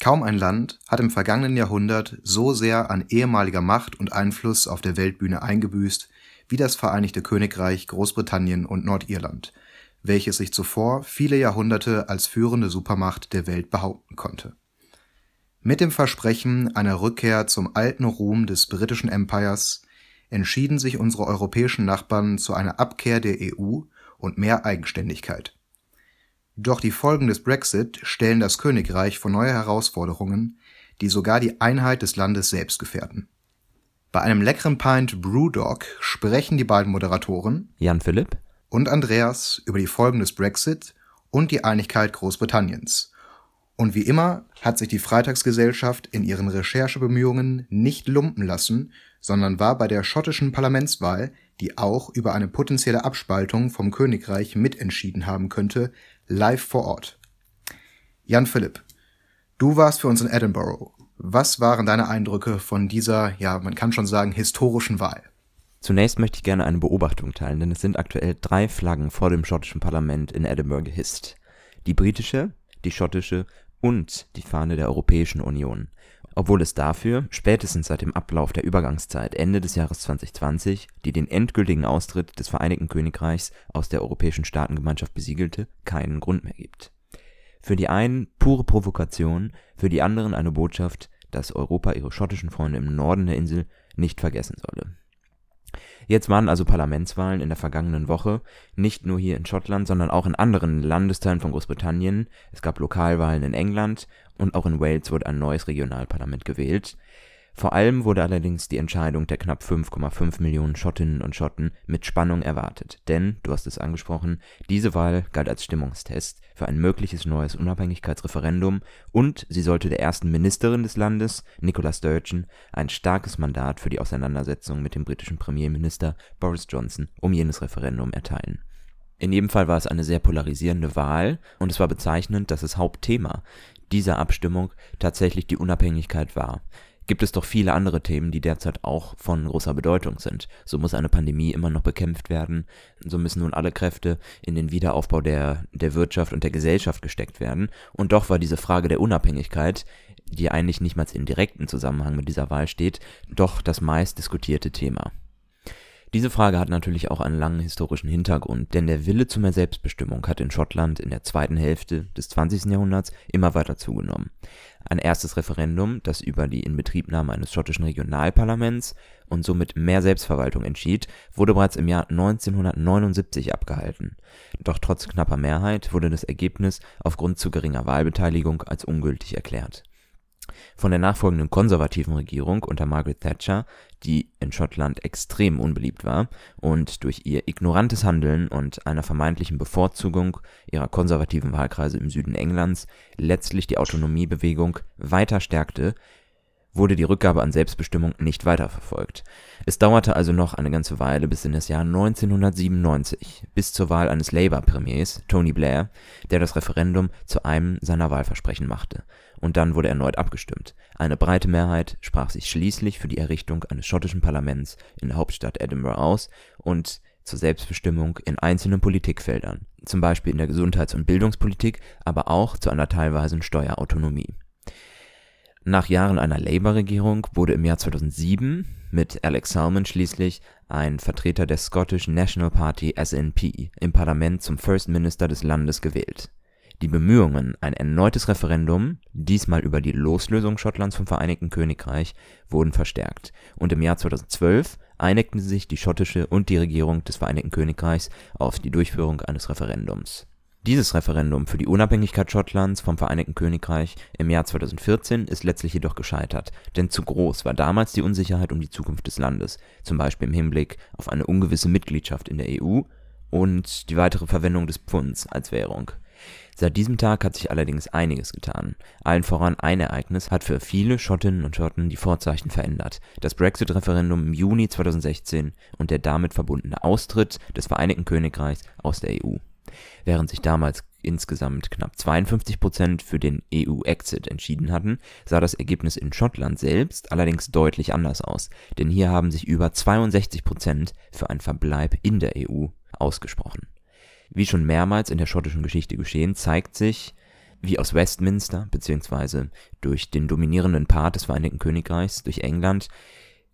Kaum ein Land hat im vergangenen Jahrhundert so sehr an ehemaliger Macht und Einfluss auf der Weltbühne eingebüßt wie das Vereinigte Königreich Großbritannien und Nordirland, welches sich zuvor viele Jahrhunderte als führende Supermacht der Welt behaupten konnte. Mit dem Versprechen einer Rückkehr zum alten Ruhm des britischen Empires entschieden sich unsere europäischen Nachbarn zu einer Abkehr der EU und mehr Eigenständigkeit doch die Folgen des Brexit stellen das Königreich vor neue Herausforderungen, die sogar die Einheit des Landes selbst gefährden. Bei einem leckeren Pint Brewdog sprechen die beiden Moderatoren Jan Philipp und Andreas über die Folgen des Brexit und die Einigkeit Großbritanniens. Und wie immer hat sich die Freitagsgesellschaft in ihren Recherchebemühungen nicht lumpen lassen, sondern war bei der schottischen Parlamentswahl, die auch über eine potenzielle Abspaltung vom Königreich mitentschieden haben könnte, live vor Ort. Jan Philipp, du warst für uns in Edinburgh. Was waren deine Eindrücke von dieser, ja, man kann schon sagen, historischen Wahl? Zunächst möchte ich gerne eine Beobachtung teilen, denn es sind aktuell drei Flaggen vor dem schottischen Parlament in Edinburgh gehisst. Die britische, die schottische und die Fahne der Europäischen Union. Obwohl es dafür, spätestens seit dem Ablauf der Übergangszeit Ende des Jahres 2020, die den endgültigen Austritt des Vereinigten Königreichs aus der Europäischen Staatengemeinschaft besiegelte, keinen Grund mehr gibt. Für die einen pure Provokation, für die anderen eine Botschaft, dass Europa ihre schottischen Freunde im Norden der Insel nicht vergessen solle Jetzt waren also Parlamentswahlen in der vergangenen Woche, nicht nur hier in Schottland, sondern auch in anderen Landesteilen von Großbritannien. Es gab Lokalwahlen in England und auch in Wales wurde ein neues Regionalparlament gewählt vor allem wurde allerdings die Entscheidung der knapp 5,5 Millionen Schottinnen und Schotten mit Spannung erwartet, denn, du hast es angesprochen, diese Wahl galt als Stimmungstest für ein mögliches neues Unabhängigkeitsreferendum und sie sollte der ersten Ministerin des Landes, Nicola Sturgeon, ein starkes Mandat für die Auseinandersetzung mit dem britischen Premierminister Boris Johnson um jenes Referendum erteilen. In jedem Fall war es eine sehr polarisierende Wahl und es war bezeichnend, dass das Hauptthema dieser Abstimmung tatsächlich die Unabhängigkeit war gibt es doch viele andere Themen, die derzeit auch von großer Bedeutung sind. So muss eine Pandemie immer noch bekämpft werden, so müssen nun alle Kräfte in den Wiederaufbau der, der Wirtschaft und der Gesellschaft gesteckt werden. Und doch war diese Frage der Unabhängigkeit, die eigentlich nicht mal in direkten Zusammenhang mit dieser Wahl steht, doch das meist diskutierte Thema. Diese Frage hat natürlich auch einen langen historischen Hintergrund, denn der Wille zu mehr Selbstbestimmung hat in Schottland in der zweiten Hälfte des 20. Jahrhunderts immer weiter zugenommen. Ein erstes Referendum, das über die Inbetriebnahme eines schottischen Regionalparlaments und somit mehr Selbstverwaltung entschied, wurde bereits im Jahr 1979 abgehalten. Doch trotz knapper Mehrheit wurde das Ergebnis aufgrund zu geringer Wahlbeteiligung als ungültig erklärt von der nachfolgenden konservativen Regierung unter Margaret Thatcher, die in Schottland extrem unbeliebt war und durch ihr ignorantes Handeln und einer vermeintlichen Bevorzugung ihrer konservativen Wahlkreise im Süden Englands letztlich die Autonomiebewegung weiter stärkte, wurde die Rückgabe an Selbstbestimmung nicht weiterverfolgt. Es dauerte also noch eine ganze Weile bis in das Jahr 1997, bis zur Wahl eines Labour-Premiers, Tony Blair, der das Referendum zu einem seiner Wahlversprechen machte. Und dann wurde erneut abgestimmt. Eine breite Mehrheit sprach sich schließlich für die Errichtung eines schottischen Parlaments in der Hauptstadt Edinburgh aus und zur Selbstbestimmung in einzelnen Politikfeldern, zum Beispiel in der Gesundheits- und Bildungspolitik, aber auch zu einer teilweisen Steuerautonomie. Nach Jahren einer Labour-Regierung wurde im Jahr 2007 mit Alex Salmond schließlich ein Vertreter der Scottish National Party (SNP) im Parlament zum First Minister des Landes gewählt. Die Bemühungen, ein erneutes Referendum, diesmal über die Loslösung Schottlands vom Vereinigten Königreich, wurden verstärkt, und im Jahr 2012 einigten sich die schottische und die Regierung des Vereinigten Königreichs auf die Durchführung eines Referendums dieses Referendum für die Unabhängigkeit Schottlands vom Vereinigten Königreich im Jahr 2014 ist letztlich jedoch gescheitert, denn zu groß war damals die Unsicherheit um die Zukunft des Landes, zum Beispiel im Hinblick auf eine ungewisse Mitgliedschaft in der EU und die weitere Verwendung des Pfunds als Währung. Seit diesem Tag hat sich allerdings einiges getan. Allen voran ein Ereignis hat für viele Schottinnen und Schotten die Vorzeichen verändert. Das Brexit-Referendum im Juni 2016 und der damit verbundene Austritt des Vereinigten Königreichs aus der EU Während sich damals insgesamt knapp 52 Prozent für den EU-Exit entschieden hatten, sah das Ergebnis in Schottland selbst allerdings deutlich anders aus, denn hier haben sich über 62 Prozent für einen Verbleib in der EU ausgesprochen. Wie schon mehrmals in der schottischen Geschichte geschehen, zeigt sich, wie aus Westminster beziehungsweise durch den dominierenden Part des Vereinigten Königreichs, durch England,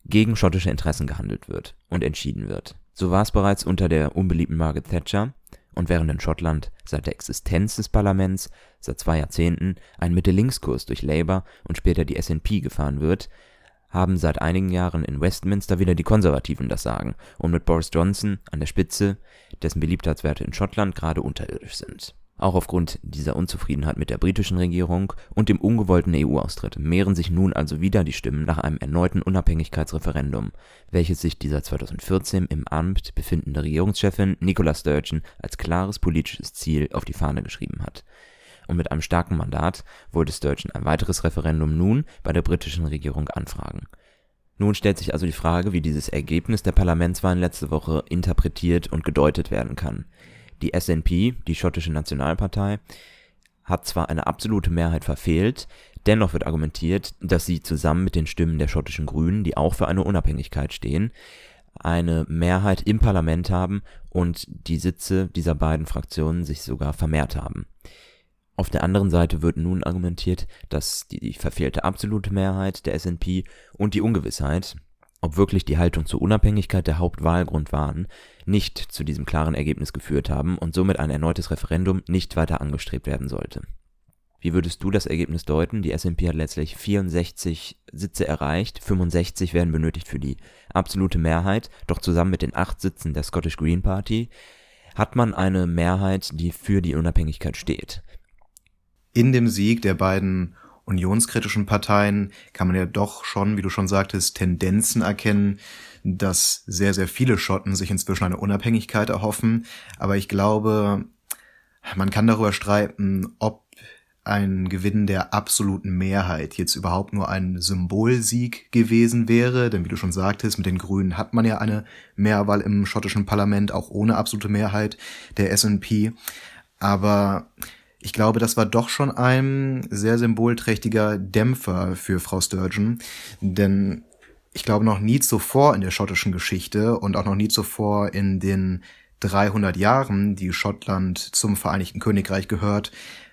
gegen schottische Interessen gehandelt wird und entschieden wird. So war es bereits unter der unbeliebten Margaret Thatcher und während in Schottland seit der Existenz des Parlaments seit zwei Jahrzehnten ein Mitte-Links-Kurs durch Labour und später die SNP gefahren wird, haben seit einigen Jahren in Westminster wieder die Konservativen das Sagen und mit Boris Johnson an der Spitze, dessen Beliebtheitswerte in Schottland gerade unterirdisch sind auch aufgrund dieser Unzufriedenheit mit der britischen Regierung und dem ungewollten EU-Austritt mehren sich nun also wieder die Stimmen nach einem erneuten Unabhängigkeitsreferendum, welches sich die seit 2014 im Amt befindende Regierungschefin Nicola Sturgeon als klares politisches Ziel auf die Fahne geschrieben hat. Und mit einem starken Mandat wollte Sturgeon ein weiteres Referendum nun bei der britischen Regierung anfragen. Nun stellt sich also die Frage, wie dieses Ergebnis der Parlamentswahlen letzte Woche interpretiert und gedeutet werden kann die SNP, die schottische Nationalpartei, hat zwar eine absolute Mehrheit verfehlt, dennoch wird argumentiert, dass sie zusammen mit den Stimmen der schottischen Grünen, die auch für eine Unabhängigkeit stehen, eine Mehrheit im Parlament haben und die Sitze dieser beiden Fraktionen sich sogar vermehrt haben. Auf der anderen Seite wird nun argumentiert, dass die verfehlte absolute Mehrheit der SNP und die Ungewissheit, ob wirklich die Haltung zur Unabhängigkeit der Hauptwahlgrund waren, nicht zu diesem klaren Ergebnis geführt haben und somit ein erneutes Referendum nicht weiter angestrebt werden sollte. Wie würdest du das Ergebnis deuten? Die SNP hat letztlich 64 Sitze erreicht, 65 werden benötigt für die absolute Mehrheit, doch zusammen mit den acht Sitzen der Scottish Green Party hat man eine Mehrheit, die für die Unabhängigkeit steht. In dem Sieg der beiden unionskritischen Parteien kann man ja doch schon, wie du schon sagtest, Tendenzen erkennen, dass sehr, sehr viele Schotten sich inzwischen eine Unabhängigkeit erhoffen. Aber ich glaube, man kann darüber streiten, ob ein Gewinn der absoluten Mehrheit jetzt überhaupt nur ein Symbolsieg gewesen wäre, denn wie du schon sagtest, mit den Grünen hat man ja eine Mehrwahl im schottischen Parlament, auch ohne absolute Mehrheit der SNP. Aber ich glaube, das war doch schon ein sehr symbolträchtiger Dämpfer für Frau Sturgeon, denn ich glaube noch nie zuvor in der schottischen Geschichte und auch noch nie zuvor in den 300 Jahren, die Schottland zum Vereinigten Königreich gehört,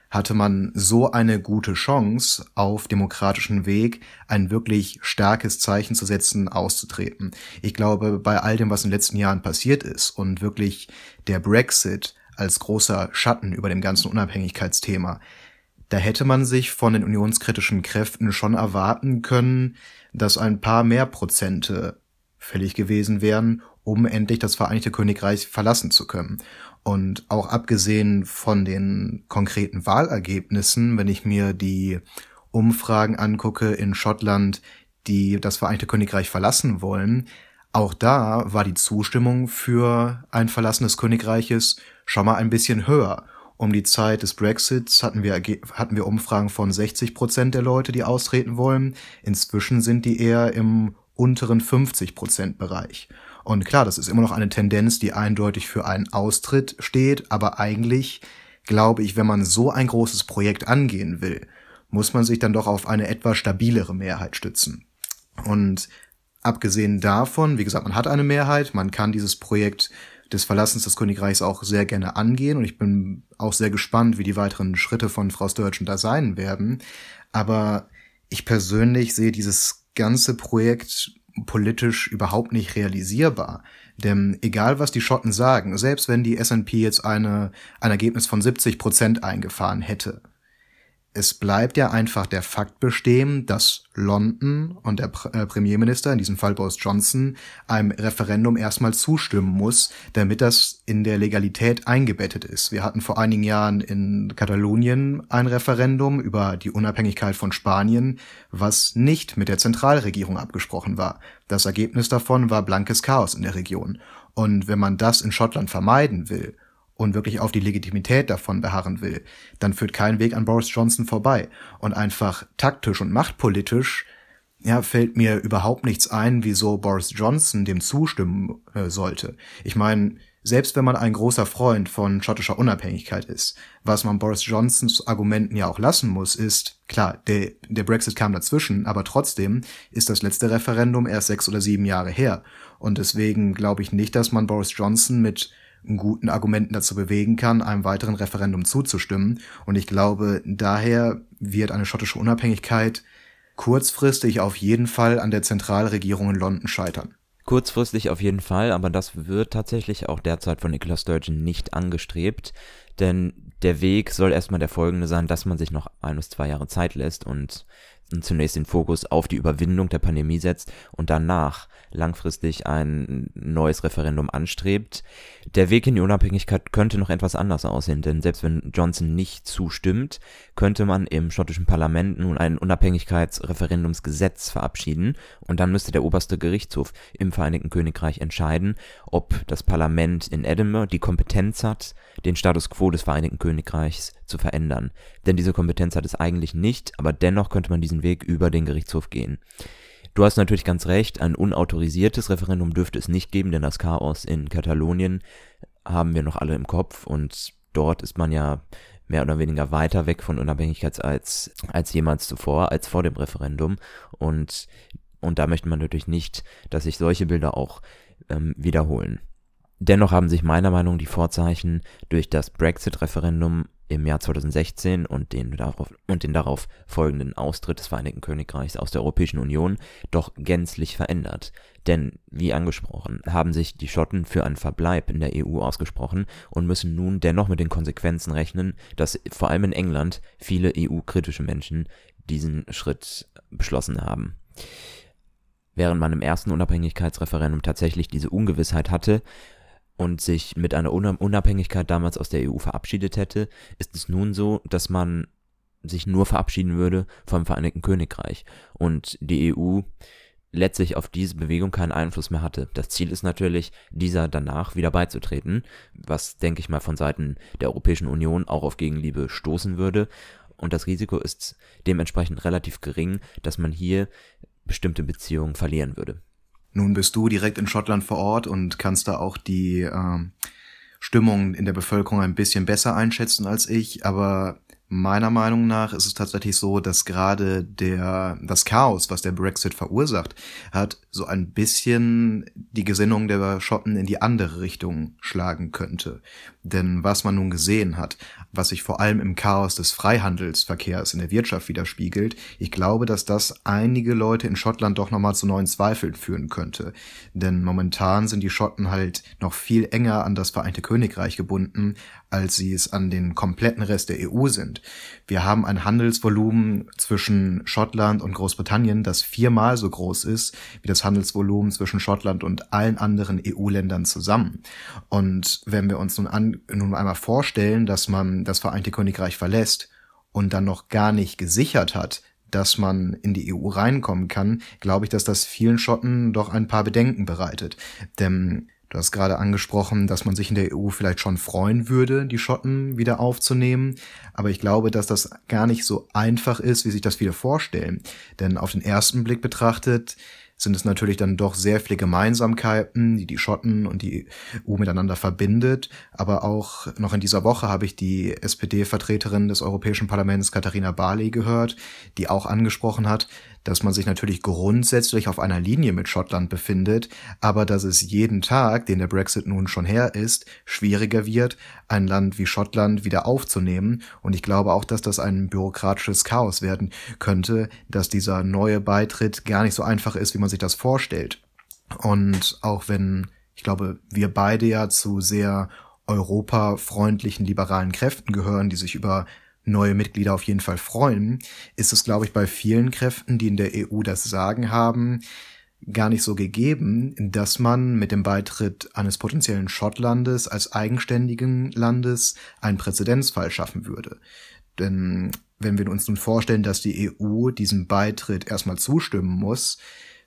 hatte man so eine gute Chance, auf demokratischen Weg ein wirklich starkes Zeichen zu setzen, auszutreten. Ich glaube, bei all dem, was in den letzten Jahren passiert ist und wirklich der Brexit als großer Schatten über dem ganzen Unabhängigkeitsthema. Da hätte man sich von den unionskritischen Kräften schon erwarten können, dass ein paar mehr Prozente fällig gewesen wären, um endlich das Vereinigte Königreich verlassen zu können. Und auch abgesehen von den konkreten Wahlergebnissen, wenn ich mir die Umfragen angucke in Schottland, die das Vereinigte Königreich verlassen wollen, auch da war die Zustimmung für ein Verlassen des Königreiches schon mal ein bisschen höher. Um die Zeit des Brexits hatten wir, hatten wir Umfragen von 60 Prozent der Leute, die austreten wollen. Inzwischen sind die eher im unteren 50 Prozent Bereich. Und klar, das ist immer noch eine Tendenz, die eindeutig für einen Austritt steht, aber eigentlich glaube ich, wenn man so ein großes Projekt angehen will, muss man sich dann doch auf eine etwas stabilere Mehrheit stützen. Und Abgesehen davon, wie gesagt, man hat eine Mehrheit, man kann dieses Projekt des Verlassens des Königreichs auch sehr gerne angehen und ich bin auch sehr gespannt, wie die weiteren Schritte von Frau Sturgeon da sein werden. Aber ich persönlich sehe dieses ganze Projekt politisch überhaupt nicht realisierbar. Denn egal was die Schotten sagen, selbst wenn die SNP jetzt eine, ein Ergebnis von 70 Prozent eingefahren hätte, es bleibt ja einfach der Fakt bestehen, dass London und der äh, Premierminister, in diesem Fall Boris Johnson, einem Referendum erstmal zustimmen muss, damit das in der Legalität eingebettet ist. Wir hatten vor einigen Jahren in Katalonien ein Referendum über die Unabhängigkeit von Spanien, was nicht mit der Zentralregierung abgesprochen war. Das Ergebnis davon war blankes Chaos in der Region. Und wenn man das in Schottland vermeiden will, und wirklich auf die Legitimität davon beharren will, dann führt kein Weg an Boris Johnson vorbei. Und einfach taktisch und machtpolitisch, ja, fällt mir überhaupt nichts ein, wieso Boris Johnson dem zustimmen äh, sollte. Ich meine, selbst wenn man ein großer Freund von schottischer Unabhängigkeit ist, was man Boris Johnsons Argumenten ja auch lassen muss, ist, klar, der, der Brexit kam dazwischen, aber trotzdem ist das letzte Referendum erst sechs oder sieben Jahre her. Und deswegen glaube ich nicht, dass man Boris Johnson mit guten Argumenten dazu bewegen kann, einem weiteren Referendum zuzustimmen. Und ich glaube, daher wird eine schottische Unabhängigkeit kurzfristig auf jeden Fall an der Zentralregierung in London scheitern. Kurzfristig auf jeden Fall, aber das wird tatsächlich auch derzeit von Nicola Sturgeon nicht angestrebt, denn der Weg soll erstmal der folgende sein, dass man sich noch ein bis zwei Jahre Zeit lässt und zunächst den Fokus auf die Überwindung der Pandemie setzt und danach langfristig ein neues Referendum anstrebt. Der Weg in die Unabhängigkeit könnte noch etwas anders aussehen, denn selbst wenn Johnson nicht zustimmt, könnte man im schottischen Parlament nun ein Unabhängigkeitsreferendumsgesetz verabschieden und dann müsste der oberste Gerichtshof im Vereinigten Königreich entscheiden, ob das Parlament in Edinburgh die Kompetenz hat, den Status quo des Vereinigten Königreichs zu verändern. Denn diese Kompetenz hat es eigentlich nicht, aber dennoch könnte man diesen Weg über den Gerichtshof gehen. Du hast natürlich ganz recht, ein unautorisiertes Referendum dürfte es nicht geben, denn das Chaos in Katalonien haben wir noch alle im Kopf und dort ist man ja mehr oder weniger weiter weg von Unabhängigkeit als, als jemals zuvor, als vor dem Referendum. Und, und da möchte man natürlich nicht, dass sich solche Bilder auch ähm, wiederholen. Dennoch haben sich meiner Meinung nach die Vorzeichen durch das Brexit-Referendum im Jahr 2016 und den darauf, und den darauf folgenden Austritt des Vereinigten Königreichs aus der Europäischen Union doch gänzlich verändert. Denn, wie angesprochen, haben sich die Schotten für einen Verbleib in der EU ausgesprochen und müssen nun dennoch mit den Konsequenzen rechnen, dass vor allem in England viele EU-kritische Menschen diesen Schritt beschlossen haben. Während man im ersten Unabhängigkeitsreferendum tatsächlich diese Ungewissheit hatte, und sich mit einer Unabhängigkeit damals aus der EU verabschiedet hätte, ist es nun so, dass man sich nur verabschieden würde vom Vereinigten Königreich und die EU letztlich auf diese Bewegung keinen Einfluss mehr hatte. Das Ziel ist natürlich, dieser danach wieder beizutreten, was, denke ich mal, von Seiten der Europäischen Union auch auf Gegenliebe stoßen würde. Und das Risiko ist dementsprechend relativ gering, dass man hier bestimmte Beziehungen verlieren würde. Nun bist du direkt in Schottland vor Ort und kannst da auch die äh, Stimmung in der Bevölkerung ein bisschen besser einschätzen als ich, aber Meiner Meinung nach ist es tatsächlich so, dass gerade der, das Chaos, was der Brexit verursacht, hat so ein bisschen die Gesinnung der Schotten in die andere Richtung schlagen könnte. Denn was man nun gesehen hat, was sich vor allem im Chaos des Freihandelsverkehrs in der Wirtschaft widerspiegelt, ich glaube, dass das einige Leute in Schottland doch nochmal zu neuen Zweifeln führen könnte. Denn momentan sind die Schotten halt noch viel enger an das Vereinte Königreich gebunden, als sie es an den kompletten Rest der EU sind. Wir haben ein Handelsvolumen zwischen Schottland und Großbritannien, das viermal so groß ist wie das Handelsvolumen zwischen Schottland und allen anderen EU-Ländern zusammen. Und wenn wir uns nun, an, nun einmal vorstellen, dass man das Vereinte Königreich verlässt und dann noch gar nicht gesichert hat, dass man in die EU reinkommen kann, glaube ich, dass das vielen Schotten doch ein paar Bedenken bereitet. Denn Du hast gerade angesprochen, dass man sich in der EU vielleicht schon freuen würde, die Schotten wieder aufzunehmen. Aber ich glaube, dass das gar nicht so einfach ist, wie sich das viele vorstellen. Denn auf den ersten Blick betrachtet sind es natürlich dann doch sehr viele Gemeinsamkeiten, die die Schotten und die EU miteinander verbindet. Aber auch noch in dieser Woche habe ich die SPD-Vertreterin des Europäischen Parlaments, Katharina Barley, gehört, die auch angesprochen hat, dass man sich natürlich grundsätzlich auf einer Linie mit Schottland befindet, aber dass es jeden Tag, den der Brexit nun schon her ist, schwieriger wird, ein Land wie Schottland wieder aufzunehmen. Und ich glaube auch, dass das ein bürokratisches Chaos werden könnte, dass dieser neue Beitritt gar nicht so einfach ist, wie man sich das vorstellt. Und auch wenn, ich glaube, wir beide ja zu sehr europafreundlichen liberalen Kräften gehören, die sich über neue Mitglieder auf jeden Fall freuen, ist es, glaube ich, bei vielen Kräften, die in der EU das Sagen haben, gar nicht so gegeben, dass man mit dem Beitritt eines potenziellen Schottlandes als eigenständigen Landes einen Präzedenzfall schaffen würde. Denn wenn wir uns nun vorstellen, dass die EU diesem Beitritt erstmal zustimmen muss,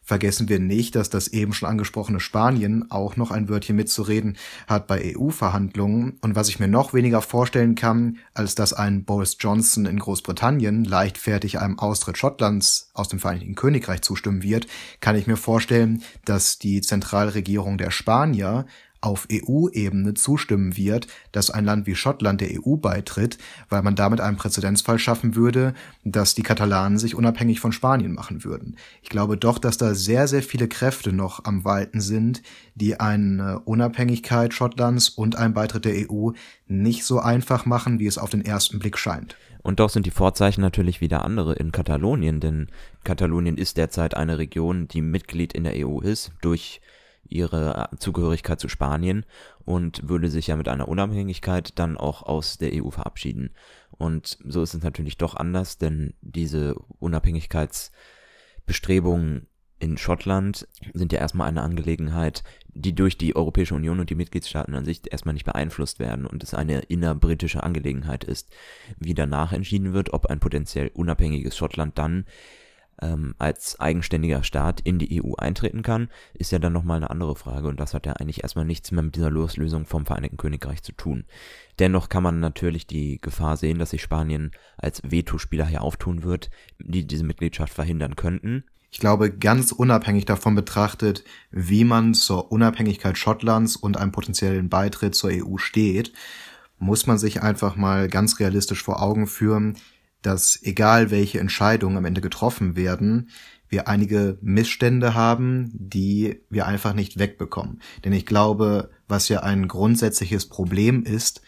Vergessen wir nicht, dass das eben schon angesprochene Spanien auch noch ein Wörtchen mitzureden hat bei EU-Verhandlungen. Und was ich mir noch weniger vorstellen kann, als dass ein Boris Johnson in Großbritannien leichtfertig einem Austritt Schottlands aus dem Vereinigten Königreich zustimmen wird, kann ich mir vorstellen, dass die Zentralregierung der Spanier auf EU-Ebene zustimmen wird, dass ein Land wie Schottland der EU beitritt, weil man damit einen Präzedenzfall schaffen würde, dass die Katalanen sich unabhängig von Spanien machen würden. Ich glaube doch, dass da sehr, sehr viele Kräfte noch am Walten sind, die eine Unabhängigkeit Schottlands und einen Beitritt der EU nicht so einfach machen, wie es auf den ersten Blick scheint. Und doch sind die Vorzeichen natürlich wieder andere in Katalonien, denn Katalonien ist derzeit eine Region, die Mitglied in der EU ist, durch ihre Zugehörigkeit zu Spanien und würde sich ja mit einer Unabhängigkeit dann auch aus der EU verabschieden. Und so ist es natürlich doch anders, denn diese Unabhängigkeitsbestrebungen in Schottland sind ja erstmal eine Angelegenheit, die durch die Europäische Union und die Mitgliedstaaten an sich erstmal nicht beeinflusst werden und es eine innerbritische Angelegenheit ist. Wie danach entschieden wird, ob ein potenziell unabhängiges Schottland dann ähm, als eigenständiger Staat in die EU eintreten kann, ist ja dann nochmal eine andere Frage und das hat ja eigentlich erstmal nichts mehr mit dieser Loslösung vom Vereinigten Königreich zu tun. Dennoch kann man natürlich die Gefahr sehen, dass sich Spanien als Vetospieler hier auftun wird, die diese Mitgliedschaft verhindern könnten. Ich glaube, ganz unabhängig davon betrachtet, wie man zur Unabhängigkeit Schottlands und einem potenziellen Beitritt zur EU steht, muss man sich einfach mal ganz realistisch vor Augen führen, dass egal welche Entscheidungen am Ende getroffen werden, wir einige Missstände haben, die wir einfach nicht wegbekommen. Denn ich glaube, was ja ein grundsätzliches Problem ist,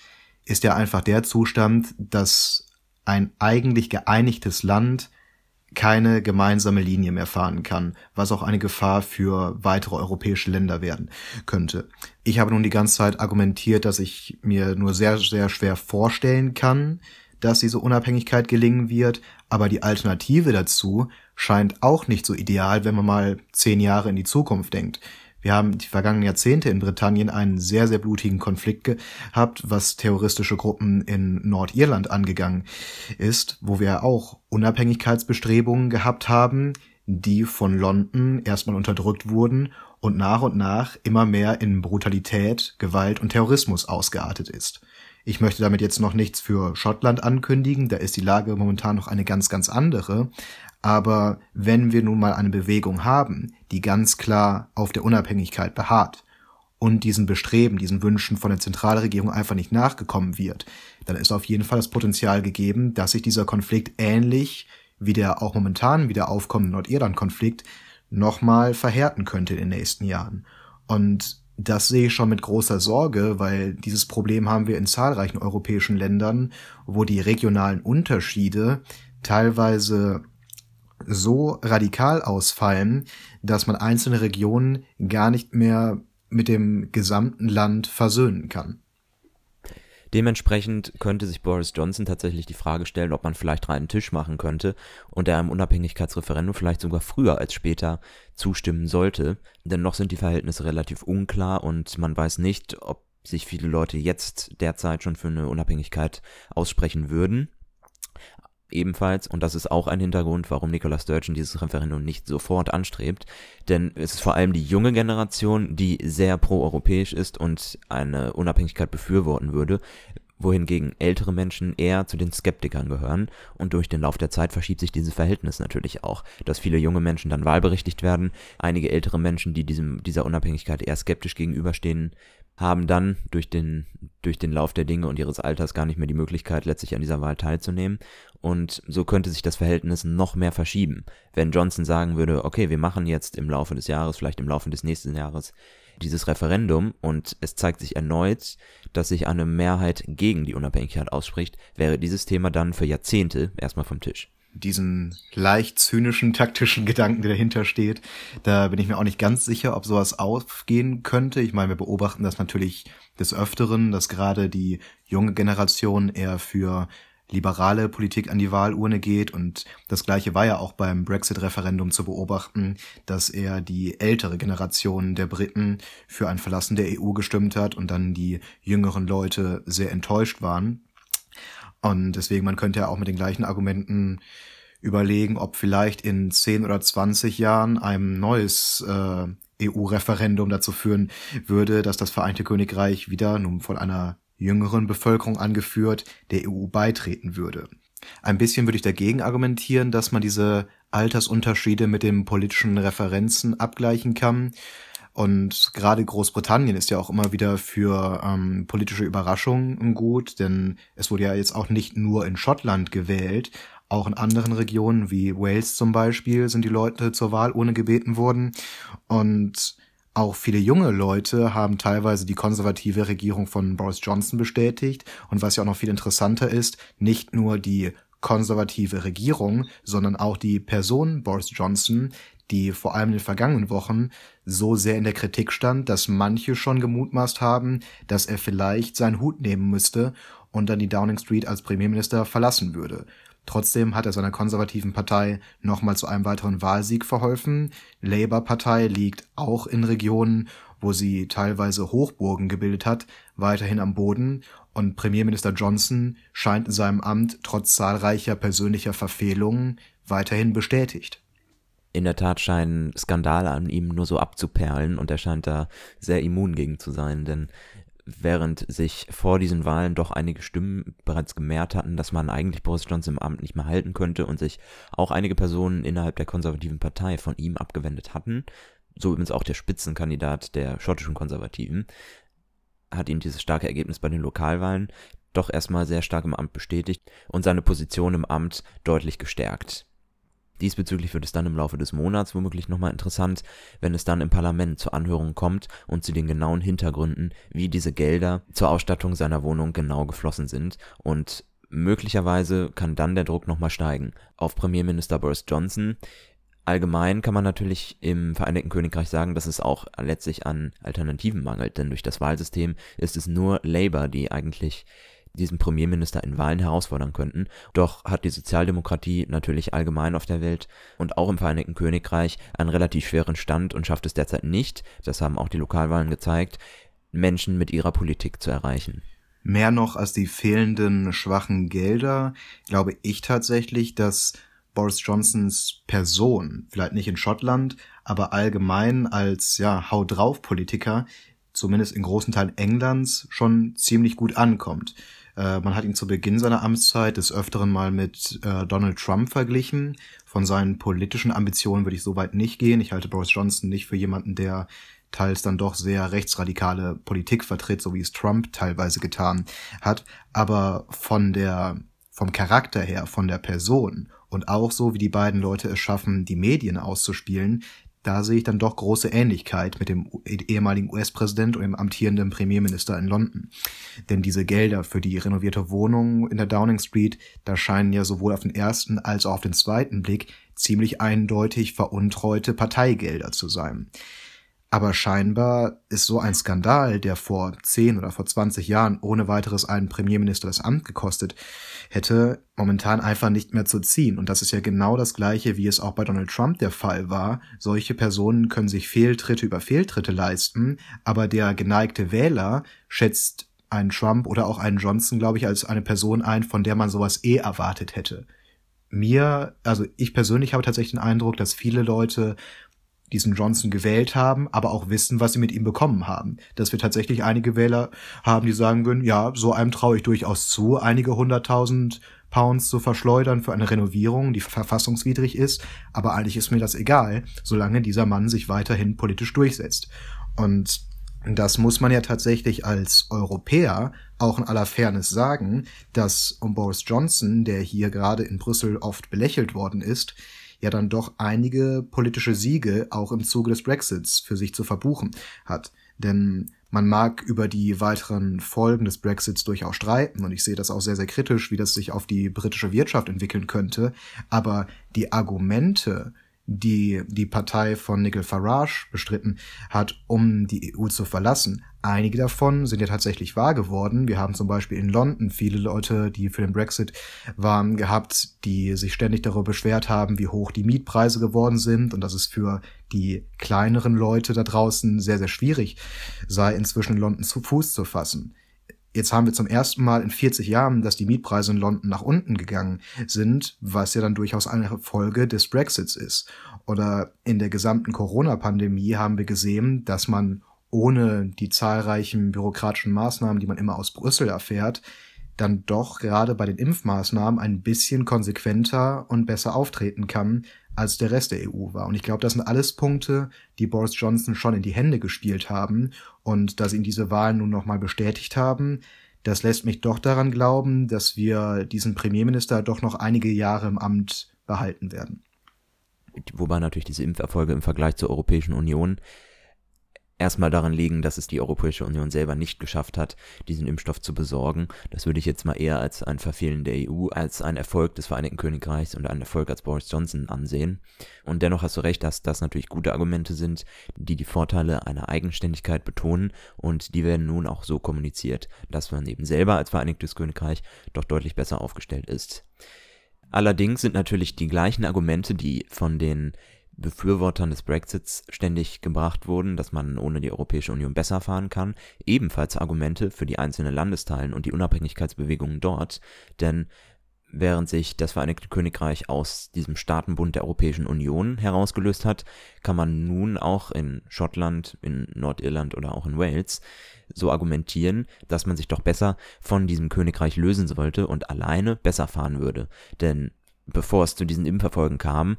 ist ja einfach der Zustand, dass ein eigentlich geeinigtes Land keine gemeinsame Linie mehr fahren kann, was auch eine Gefahr für weitere europäische Länder werden könnte. Ich habe nun die ganze Zeit argumentiert, dass ich mir nur sehr, sehr schwer vorstellen kann, dass diese Unabhängigkeit gelingen wird, aber die Alternative dazu scheint auch nicht so ideal, wenn man mal zehn Jahre in die Zukunft denkt. Wir haben die vergangenen Jahrzehnte in Britannien einen sehr, sehr blutigen Konflikt gehabt, was terroristische Gruppen in Nordirland angegangen ist, wo wir auch Unabhängigkeitsbestrebungen gehabt haben, die von London erstmal unterdrückt wurden und nach und nach immer mehr in Brutalität, Gewalt und Terrorismus ausgeartet ist. Ich möchte damit jetzt noch nichts für Schottland ankündigen, da ist die Lage momentan noch eine ganz, ganz andere. Aber wenn wir nun mal eine Bewegung haben, die ganz klar auf der Unabhängigkeit beharrt und diesen Bestreben, diesen Wünschen von der Zentralregierung einfach nicht nachgekommen wird, dann ist auf jeden Fall das Potenzial gegeben, dass sich dieser Konflikt ähnlich wie der auch momentan wieder aufkommende Nordirland-Konflikt nochmal verhärten könnte in den nächsten Jahren. Und das sehe ich schon mit großer Sorge, weil dieses Problem haben wir in zahlreichen europäischen Ländern, wo die regionalen Unterschiede teilweise so radikal ausfallen, dass man einzelne Regionen gar nicht mehr mit dem gesamten Land versöhnen kann. Dementsprechend könnte sich Boris Johnson tatsächlich die Frage stellen, ob man vielleicht reinen Tisch machen könnte und er einem Unabhängigkeitsreferendum vielleicht sogar früher als später zustimmen sollte. Denn noch sind die Verhältnisse relativ unklar und man weiß nicht, ob sich viele Leute jetzt derzeit schon für eine Unabhängigkeit aussprechen würden ebenfalls, und das ist auch ein Hintergrund, warum Nicola Sturgeon dieses Referendum nicht sofort anstrebt, denn es ist vor allem die junge Generation, die sehr proeuropäisch ist und eine Unabhängigkeit befürworten würde, wohingegen ältere Menschen eher zu den Skeptikern gehören und durch den Lauf der Zeit verschiebt sich dieses Verhältnis natürlich auch, dass viele junge Menschen dann wahlberechtigt werden, einige ältere Menschen, die diesem, dieser Unabhängigkeit eher skeptisch gegenüberstehen, haben dann durch den, durch den Lauf der Dinge und ihres Alters gar nicht mehr die Möglichkeit, letztlich an dieser Wahl teilzunehmen. Und so könnte sich das Verhältnis noch mehr verschieben. Wenn Johnson sagen würde, okay, wir machen jetzt im Laufe des Jahres, vielleicht im Laufe des nächsten Jahres, dieses Referendum und es zeigt sich erneut, dass sich eine Mehrheit gegen die Unabhängigkeit ausspricht, wäre dieses Thema dann für Jahrzehnte erstmal vom Tisch diesen leicht zynischen taktischen Gedanken, der dahinter steht. Da bin ich mir auch nicht ganz sicher, ob sowas aufgehen könnte. Ich meine, wir beobachten das natürlich des Öfteren, dass gerade die junge Generation eher für liberale Politik an die Wahlurne geht und das gleiche war ja auch beim Brexit-Referendum zu beobachten, dass eher die ältere Generation der Briten für ein Verlassen der EU gestimmt hat und dann die jüngeren Leute sehr enttäuscht waren. Und deswegen, man könnte ja auch mit den gleichen Argumenten überlegen, ob vielleicht in 10 oder 20 Jahren ein neues äh, EU-Referendum dazu führen würde, dass das Vereinte Königreich wieder, nun von einer jüngeren Bevölkerung angeführt, der EU beitreten würde. Ein bisschen würde ich dagegen argumentieren, dass man diese Altersunterschiede mit den politischen Referenzen abgleichen kann Und gerade Großbritannien ist ja auch immer wieder für ähm, politische Überraschungen gut, denn es wurde ja jetzt auch nicht nur in Schottland gewählt, auch in anderen Regionen wie Wales zum Beispiel sind die Leute zur Wahl ohne gebeten worden. Und auch viele junge Leute haben teilweise die konservative Regierung von Boris Johnson bestätigt. Und was ja auch noch viel interessanter ist, nicht nur die konservative Regierung, sondern auch die Person Boris Johnson, die vor allem in den vergangenen Wochen so sehr in der Kritik stand, dass manche schon gemutmaßt haben, dass er vielleicht seinen Hut nehmen müsste und dann die Downing Street als Premierminister verlassen würde. Trotzdem hat er seiner konservativen Partei nochmal zu einem weiteren Wahlsieg verholfen. Labour-Partei liegt auch in Regionen, wo sie teilweise Hochburgen gebildet hat, weiterhin am Boden und Premierminister Johnson scheint in seinem Amt trotz zahlreicher persönlicher Verfehlungen weiterhin bestätigt. In der Tat scheinen Skandale an ihm nur so abzuperlen und er scheint da sehr immun gegen zu sein, denn während sich vor diesen Wahlen doch einige Stimmen bereits gemehrt hatten, dass man eigentlich Boris Johnson im Amt nicht mehr halten könnte und sich auch einige Personen innerhalb der konservativen Partei von ihm abgewendet hatten, so übrigens auch der Spitzenkandidat der schottischen Konservativen, hat ihn dieses starke Ergebnis bei den Lokalwahlen doch erstmal sehr stark im Amt bestätigt und seine Position im Amt deutlich gestärkt. Diesbezüglich wird es dann im Laufe des Monats womöglich nochmal interessant, wenn es dann im Parlament zur Anhörung kommt und zu den genauen Hintergründen, wie diese Gelder zur Ausstattung seiner Wohnung genau geflossen sind und möglicherweise kann dann der Druck nochmal steigen auf Premierminister Boris Johnson. Allgemein kann man natürlich im Vereinigten Königreich sagen, dass es auch letztlich an Alternativen mangelt, denn durch das Wahlsystem ist es nur Labour, die eigentlich diesen Premierminister in Wahlen herausfordern könnten. Doch hat die Sozialdemokratie natürlich allgemein auf der Welt und auch im Vereinigten Königreich einen relativ schweren Stand und schafft es derzeit nicht, das haben auch die Lokalwahlen gezeigt, Menschen mit ihrer Politik zu erreichen. Mehr noch als die fehlenden schwachen Gelder glaube ich tatsächlich, dass Boris Johnsons Person, vielleicht nicht in Schottland, aber allgemein als ja Hau drauf Politiker, zumindest in großen Teilen Englands schon ziemlich gut ankommt. Äh, man hat ihn zu Beginn seiner Amtszeit des Öfteren mal mit äh, Donald Trump verglichen. Von seinen politischen Ambitionen würde ich so weit nicht gehen. Ich halte Boris Johnson nicht für jemanden, der teils dann doch sehr rechtsradikale Politik vertritt, so wie es Trump teilweise getan hat. Aber von der, vom Charakter her, von der Person und auch so, wie die beiden Leute es schaffen, die Medien auszuspielen, da sehe ich dann doch große Ähnlichkeit mit dem ehemaligen US-Präsident und dem amtierenden Premierminister in London. Denn diese Gelder für die renovierte Wohnung in der Downing Street, da scheinen ja sowohl auf den ersten als auch auf den zweiten Blick ziemlich eindeutig veruntreute Parteigelder zu sein. Aber scheinbar ist so ein Skandal, der vor 10 oder vor 20 Jahren ohne weiteres einen Premierminister das Amt gekostet hätte, momentan einfach nicht mehr zu ziehen. Und das ist ja genau das gleiche, wie es auch bei Donald Trump der Fall war. Solche Personen können sich Fehltritte über Fehltritte leisten, aber der geneigte Wähler schätzt einen Trump oder auch einen Johnson, glaube ich, als eine Person ein, von der man sowas eh erwartet hätte mir, also ich persönlich habe tatsächlich den Eindruck, dass viele Leute diesen Johnson gewählt haben, aber auch wissen, was sie mit ihm bekommen haben. Dass wir tatsächlich einige Wähler haben, die sagen würden, ja, so einem traue ich durchaus zu, einige hunderttausend Pounds zu verschleudern für eine Renovierung, die verfassungswidrig ist, aber eigentlich ist mir das egal, solange dieser Mann sich weiterhin politisch durchsetzt. Und das muss man ja tatsächlich als Europäer auch in aller Fairness sagen, dass um Boris Johnson, der hier gerade in Brüssel oft belächelt worden ist, ja dann doch einige politische Siege auch im Zuge des Brexits für sich zu verbuchen hat. Denn man mag über die weiteren Folgen des Brexits durchaus streiten und ich sehe das auch sehr, sehr kritisch, wie das sich auf die britische Wirtschaft entwickeln könnte. Aber die Argumente, die die Partei von Nigel Farage bestritten hat, um die EU zu verlassen. Einige davon sind ja tatsächlich wahr geworden. Wir haben zum Beispiel in London viele Leute, die für den Brexit waren, gehabt, die sich ständig darüber beschwert haben, wie hoch die Mietpreise geworden sind und dass es für die kleineren Leute da draußen sehr, sehr schwierig sei, inzwischen in London zu Fuß zu fassen. Jetzt haben wir zum ersten Mal in 40 Jahren, dass die Mietpreise in London nach unten gegangen sind, was ja dann durchaus eine Folge des Brexits ist. Oder in der gesamten Corona-Pandemie haben wir gesehen, dass man ohne die zahlreichen bürokratischen Maßnahmen, die man immer aus Brüssel erfährt, dann doch gerade bei den Impfmaßnahmen ein bisschen konsequenter und besser auftreten kann, als der Rest der EU war. Und ich glaube, das sind alles Punkte, die Boris Johnson schon in die Hände gespielt haben und dass ihn diese Wahlen nun nochmal bestätigt haben. Das lässt mich doch daran glauben, dass wir diesen Premierminister doch noch einige Jahre im Amt behalten werden. Wobei natürlich diese Impferfolge im Vergleich zur Europäischen Union erstmal daran liegen, dass es die Europäische Union selber nicht geschafft hat, diesen Impfstoff zu besorgen. Das würde ich jetzt mal eher als ein Verfehlen der EU, als ein Erfolg des Vereinigten Königreichs und einen Erfolg als Boris Johnson ansehen. Und dennoch hast du recht, dass das natürlich gute Argumente sind, die die Vorteile einer Eigenständigkeit betonen und die werden nun auch so kommuniziert, dass man eben selber als Vereinigtes Königreich doch deutlich besser aufgestellt ist. Allerdings sind natürlich die gleichen Argumente, die von den Befürwortern des Brexits ständig gebracht wurden, dass man ohne die Europäische Union besser fahren kann, ebenfalls Argumente für die einzelnen Landesteilen und die Unabhängigkeitsbewegungen dort, denn während sich das Vereinigte Königreich aus diesem Staatenbund der Europäischen Union herausgelöst hat, kann man nun auch in Schottland, in Nordirland oder auch in Wales so argumentieren, dass man sich doch besser von diesem Königreich lösen sollte und alleine besser fahren würde. Denn bevor es zu diesen Impfverfolgen kam,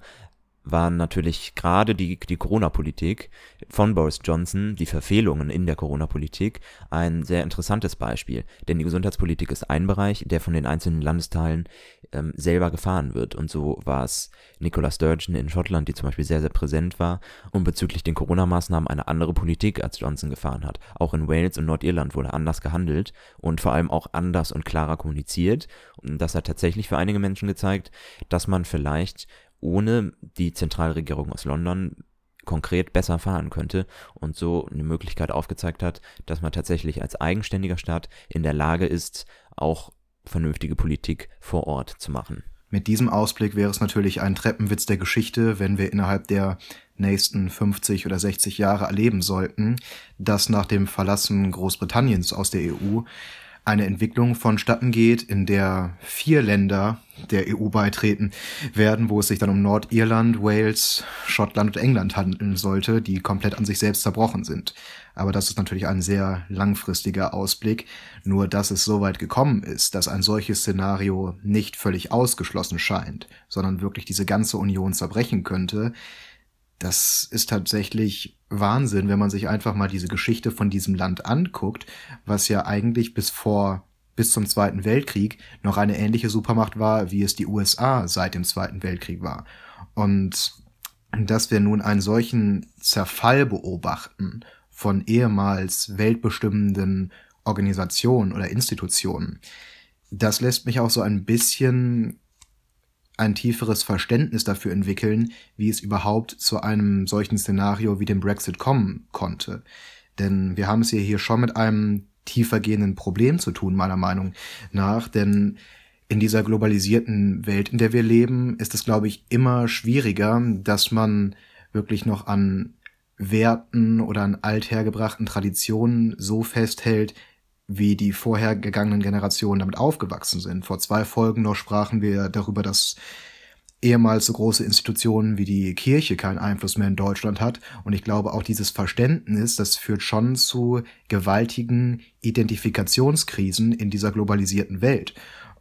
waren natürlich gerade die, die Corona-Politik von Boris Johnson, die Verfehlungen in der Corona-Politik, ein sehr interessantes Beispiel. Denn die Gesundheitspolitik ist ein Bereich, der von den einzelnen Landesteilen ähm, selber gefahren wird. Und so war es Nicola Sturgeon in Schottland, die zum Beispiel sehr, sehr präsent war und bezüglich den Corona-Maßnahmen eine andere Politik als Johnson gefahren hat. Auch in Wales und Nordirland wurde anders gehandelt und vor allem auch anders und klarer kommuniziert. Und das hat tatsächlich für einige Menschen gezeigt, dass man vielleicht ohne die Zentralregierung aus London konkret besser fahren könnte und so eine Möglichkeit aufgezeigt hat, dass man tatsächlich als eigenständiger Staat in der Lage ist, auch vernünftige Politik vor Ort zu machen. Mit diesem Ausblick wäre es natürlich ein Treppenwitz der Geschichte, wenn wir innerhalb der nächsten 50 oder 60 Jahre erleben sollten, dass nach dem Verlassen Großbritanniens aus der EU eine Entwicklung vonstatten geht, in der vier Länder der EU beitreten werden, wo es sich dann um Nordirland, Wales, Schottland und England handeln sollte, die komplett an sich selbst zerbrochen sind. Aber das ist natürlich ein sehr langfristiger Ausblick. Nur dass es so weit gekommen ist, dass ein solches Szenario nicht völlig ausgeschlossen scheint, sondern wirklich diese ganze Union zerbrechen könnte, das ist tatsächlich Wahnsinn, wenn man sich einfach mal diese Geschichte von diesem Land anguckt, was ja eigentlich bis vor bis zum Zweiten Weltkrieg noch eine ähnliche Supermacht war, wie es die USA seit dem Zweiten Weltkrieg war. Und dass wir nun einen solchen Zerfall beobachten von ehemals weltbestimmenden Organisationen oder Institutionen, das lässt mich auch so ein bisschen ein tieferes Verständnis dafür entwickeln, wie es überhaupt zu einem solchen Szenario wie dem Brexit kommen konnte. Denn wir haben es hier schon mit einem tiefergehenden Problem zu tun, meiner Meinung nach. Denn in dieser globalisierten Welt, in der wir leben, ist es, glaube ich, immer schwieriger, dass man wirklich noch an Werten oder an althergebrachten Traditionen so festhält, wie die vorhergegangenen Generationen damit aufgewachsen sind. Vor zwei Folgen noch sprachen wir darüber, dass ehemals so große Institutionen wie die Kirche keinen Einfluss mehr in Deutschland hat. Und ich glaube, auch dieses Verständnis, das führt schon zu gewaltigen Identifikationskrisen in dieser globalisierten Welt.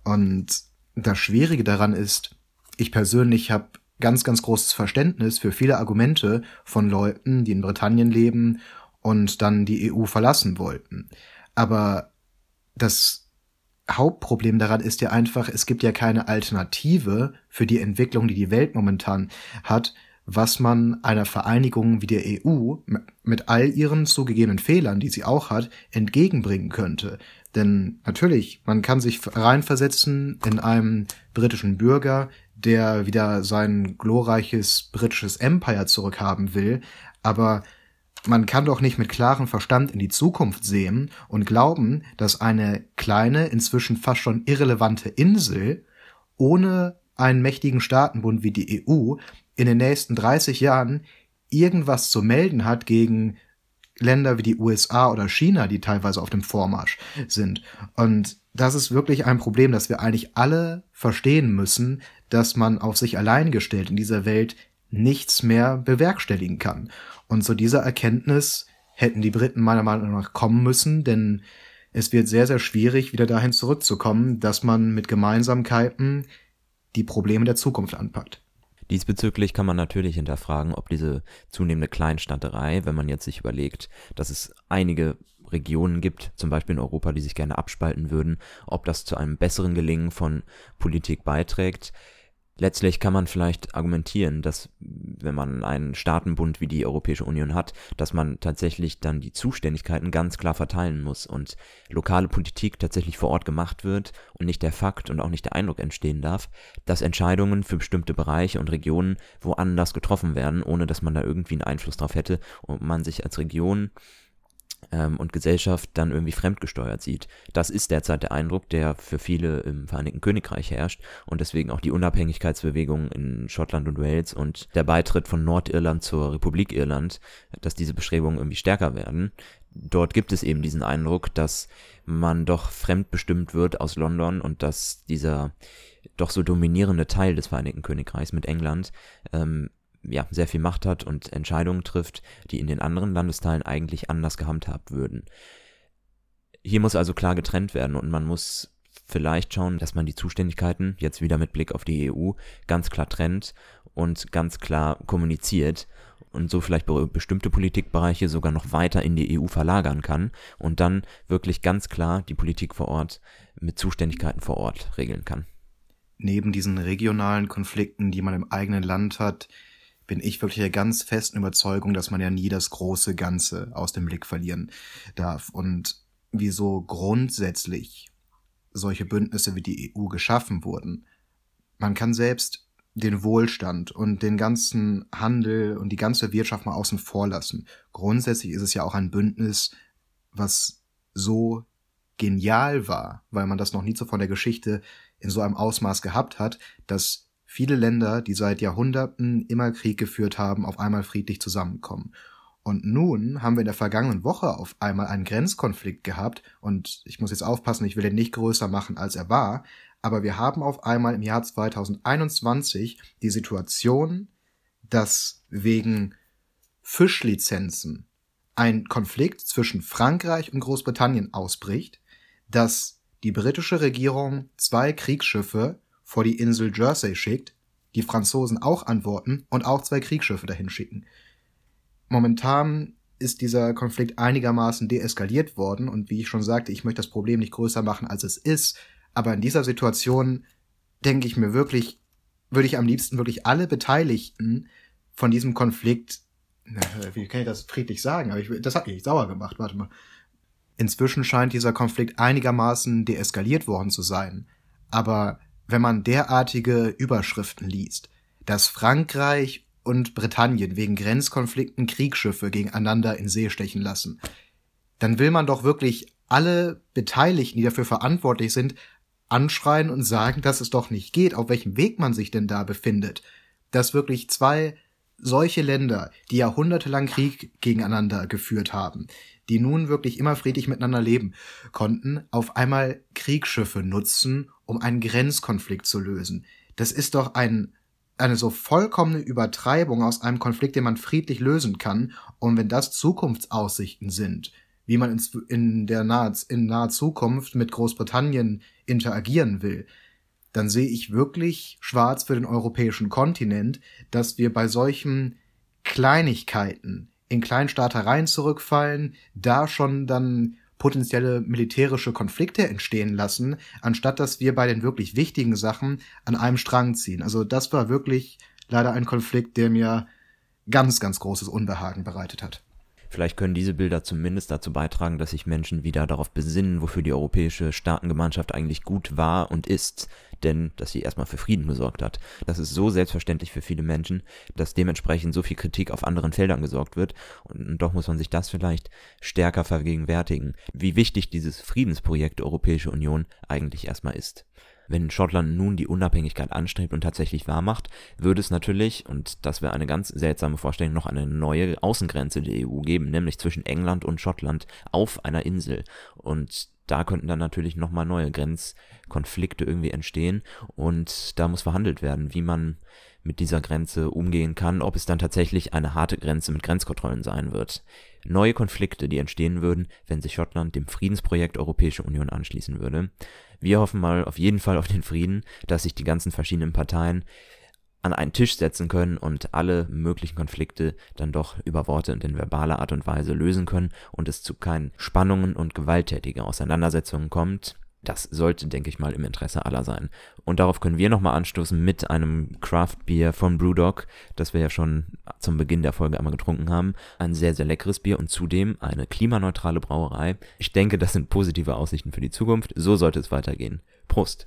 Und das Schwierige daran ist, ich persönlich habe ganz, ganz großes Verständnis für viele Argumente von Leuten, die in Britannien leben und dann die EU verlassen wollten. Aber das Hauptproblem daran ist ja einfach, es gibt ja keine Alternative für die Entwicklung, die die Welt momentan hat, was man einer Vereinigung wie der EU mit all ihren zugegebenen Fehlern, die sie auch hat, entgegenbringen könnte. Denn natürlich, man kann sich reinversetzen in einem britischen Bürger, der wieder sein glorreiches britisches Empire zurückhaben will, aber man kann doch nicht mit klarem Verstand in die Zukunft sehen und glauben, dass eine kleine, inzwischen fast schon irrelevante Insel ohne einen mächtigen Staatenbund wie die EU in den nächsten 30 Jahren irgendwas zu melden hat gegen Länder wie die USA oder China, die teilweise auf dem Vormarsch sind. Und das ist wirklich ein Problem, dass wir eigentlich alle verstehen müssen, dass man auf sich allein gestellt in dieser Welt nichts mehr bewerkstelligen kann. Und zu dieser Erkenntnis hätten die Briten meiner Meinung nach kommen müssen, denn es wird sehr, sehr schwierig, wieder dahin zurückzukommen, dass man mit Gemeinsamkeiten die Probleme der Zukunft anpackt. Diesbezüglich kann man natürlich hinterfragen, ob diese zunehmende Kleinstaaterei, wenn man jetzt sich überlegt, dass es einige Regionen gibt, zum Beispiel in Europa, die sich gerne abspalten würden, ob das zu einem besseren Gelingen von Politik beiträgt. Letztlich kann man vielleicht argumentieren, dass wenn man einen Staatenbund wie die Europäische Union hat, dass man tatsächlich dann die Zuständigkeiten ganz klar verteilen muss und lokale Politik tatsächlich vor Ort gemacht wird und nicht der Fakt und auch nicht der Eindruck entstehen darf, dass Entscheidungen für bestimmte Bereiche und Regionen woanders getroffen werden, ohne dass man da irgendwie einen Einfluss drauf hätte und man sich als Region ähm, und Gesellschaft dann irgendwie fremdgesteuert sieht. Das ist derzeit der Eindruck, der für viele im Vereinigten Königreich herrscht und deswegen auch die Unabhängigkeitsbewegung in Schottland und Wales und der Beitritt von Nordirland zur Republik Irland, dass diese Bestrebungen irgendwie stärker werden. Dort gibt es eben diesen Eindruck, dass man doch fremdbestimmt wird aus London und dass dieser doch so dominierende Teil des Vereinigten Königreichs mit England ähm, ja, sehr viel Macht hat und Entscheidungen trifft, die in den anderen Landesteilen eigentlich anders gehandhabt würden. Hier muss also klar getrennt werden und man muss vielleicht schauen, dass man die Zuständigkeiten, jetzt wieder mit Blick auf die EU, ganz klar trennt und ganz klar kommuniziert und so vielleicht bestimmte Politikbereiche sogar noch weiter in die EU verlagern kann und dann wirklich ganz klar die Politik vor Ort mit Zuständigkeiten vor Ort regeln kann. Neben diesen regionalen Konflikten, die man im eigenen Land hat, bin ich wirklich der ganz festen Überzeugung, dass man ja nie das große Ganze aus dem Blick verlieren darf. Und wieso grundsätzlich solche Bündnisse wie die EU geschaffen wurden. Man kann selbst den Wohlstand und den ganzen Handel und die ganze Wirtschaft mal außen vor lassen. Grundsätzlich ist es ja auch ein Bündnis, was so genial war, weil man das noch nie so von der Geschichte in so einem Ausmaß gehabt hat, dass viele Länder, die seit Jahrhunderten immer Krieg geführt haben, auf einmal friedlich zusammenkommen. Und nun haben wir in der vergangenen Woche auf einmal einen Grenzkonflikt gehabt, und ich muss jetzt aufpassen, ich will den nicht größer machen, als er war, aber wir haben auf einmal im Jahr 2021 die Situation, dass wegen Fischlizenzen ein Konflikt zwischen Frankreich und Großbritannien ausbricht, dass die britische Regierung zwei Kriegsschiffe vor die Insel Jersey schickt, die Franzosen auch antworten und auch zwei Kriegsschiffe dahin schicken. Momentan ist dieser Konflikt einigermaßen deeskaliert worden und wie ich schon sagte, ich möchte das Problem nicht größer machen, als es ist, aber in dieser Situation denke ich mir wirklich, würde ich am liebsten wirklich alle Beteiligten von diesem Konflikt, wie kann ich das friedlich sagen, aber ich, das hat mich sauer gemacht, warte mal. Inzwischen scheint dieser Konflikt einigermaßen deeskaliert worden zu sein, aber wenn man derartige Überschriften liest, dass Frankreich und Britannien wegen Grenzkonflikten Kriegsschiffe gegeneinander in See stechen lassen, dann will man doch wirklich alle Beteiligten, die dafür verantwortlich sind, anschreien und sagen, dass es doch nicht geht, auf welchem Weg man sich denn da befindet. Dass wirklich zwei solche Länder, die jahrhundertelang Krieg gegeneinander geführt haben, die nun wirklich immer friedlich miteinander leben konnten, auf einmal Kriegsschiffe nutzen, um einen Grenzkonflikt zu lösen. Das ist doch ein, eine so vollkommene Übertreibung aus einem Konflikt, den man friedlich lösen kann. Und wenn das Zukunftsaussichten sind, wie man in, der nahe, in naher Zukunft mit Großbritannien interagieren will, dann sehe ich wirklich schwarz für den europäischen Kontinent, dass wir bei solchen Kleinigkeiten in Kleinstaatereien zurückfallen, da schon dann potenzielle militärische Konflikte entstehen lassen, anstatt dass wir bei den wirklich wichtigen Sachen an einem Strang ziehen. Also das war wirklich leider ein Konflikt, der mir ganz, ganz großes Unbehagen bereitet hat. Vielleicht können diese Bilder zumindest dazu beitragen, dass sich Menschen wieder darauf besinnen, wofür die europäische Staatengemeinschaft eigentlich gut war und ist, denn dass sie erstmal für Frieden gesorgt hat. Das ist so selbstverständlich für viele Menschen, dass dementsprechend so viel Kritik auf anderen Feldern gesorgt wird und doch muss man sich das vielleicht stärker vergegenwärtigen, wie wichtig dieses Friedensprojekt Europäische Union eigentlich erstmal ist. Wenn Schottland nun die Unabhängigkeit anstrebt und tatsächlich wahrmacht, würde es natürlich, und das wäre eine ganz seltsame Vorstellung, noch eine neue Außengrenze der EU geben, nämlich zwischen England und Schottland auf einer Insel. Und da könnten dann natürlich nochmal neue Grenzkonflikte irgendwie entstehen und da muss verhandelt werden, wie man mit dieser Grenze umgehen kann, ob es dann tatsächlich eine harte Grenze mit Grenzkontrollen sein wird. Neue Konflikte, die entstehen würden, wenn sich Schottland dem Friedensprojekt Europäische Union anschließen würde. Wir hoffen mal auf jeden Fall auf den Frieden, dass sich die ganzen verschiedenen Parteien an einen Tisch setzen können und alle möglichen Konflikte dann doch über Worte und in verbaler Art und Weise lösen können und es zu keinen Spannungen und gewalttätigen Auseinandersetzungen kommt. Das sollte, denke ich mal, im Interesse aller sein. Und darauf können wir nochmal anstoßen mit einem Craft Beer von Brewdog, das wir ja schon zum Beginn der Folge einmal getrunken haben. Ein sehr, sehr leckeres Bier und zudem eine klimaneutrale Brauerei. Ich denke, das sind positive Aussichten für die Zukunft. So sollte es weitergehen. Prost!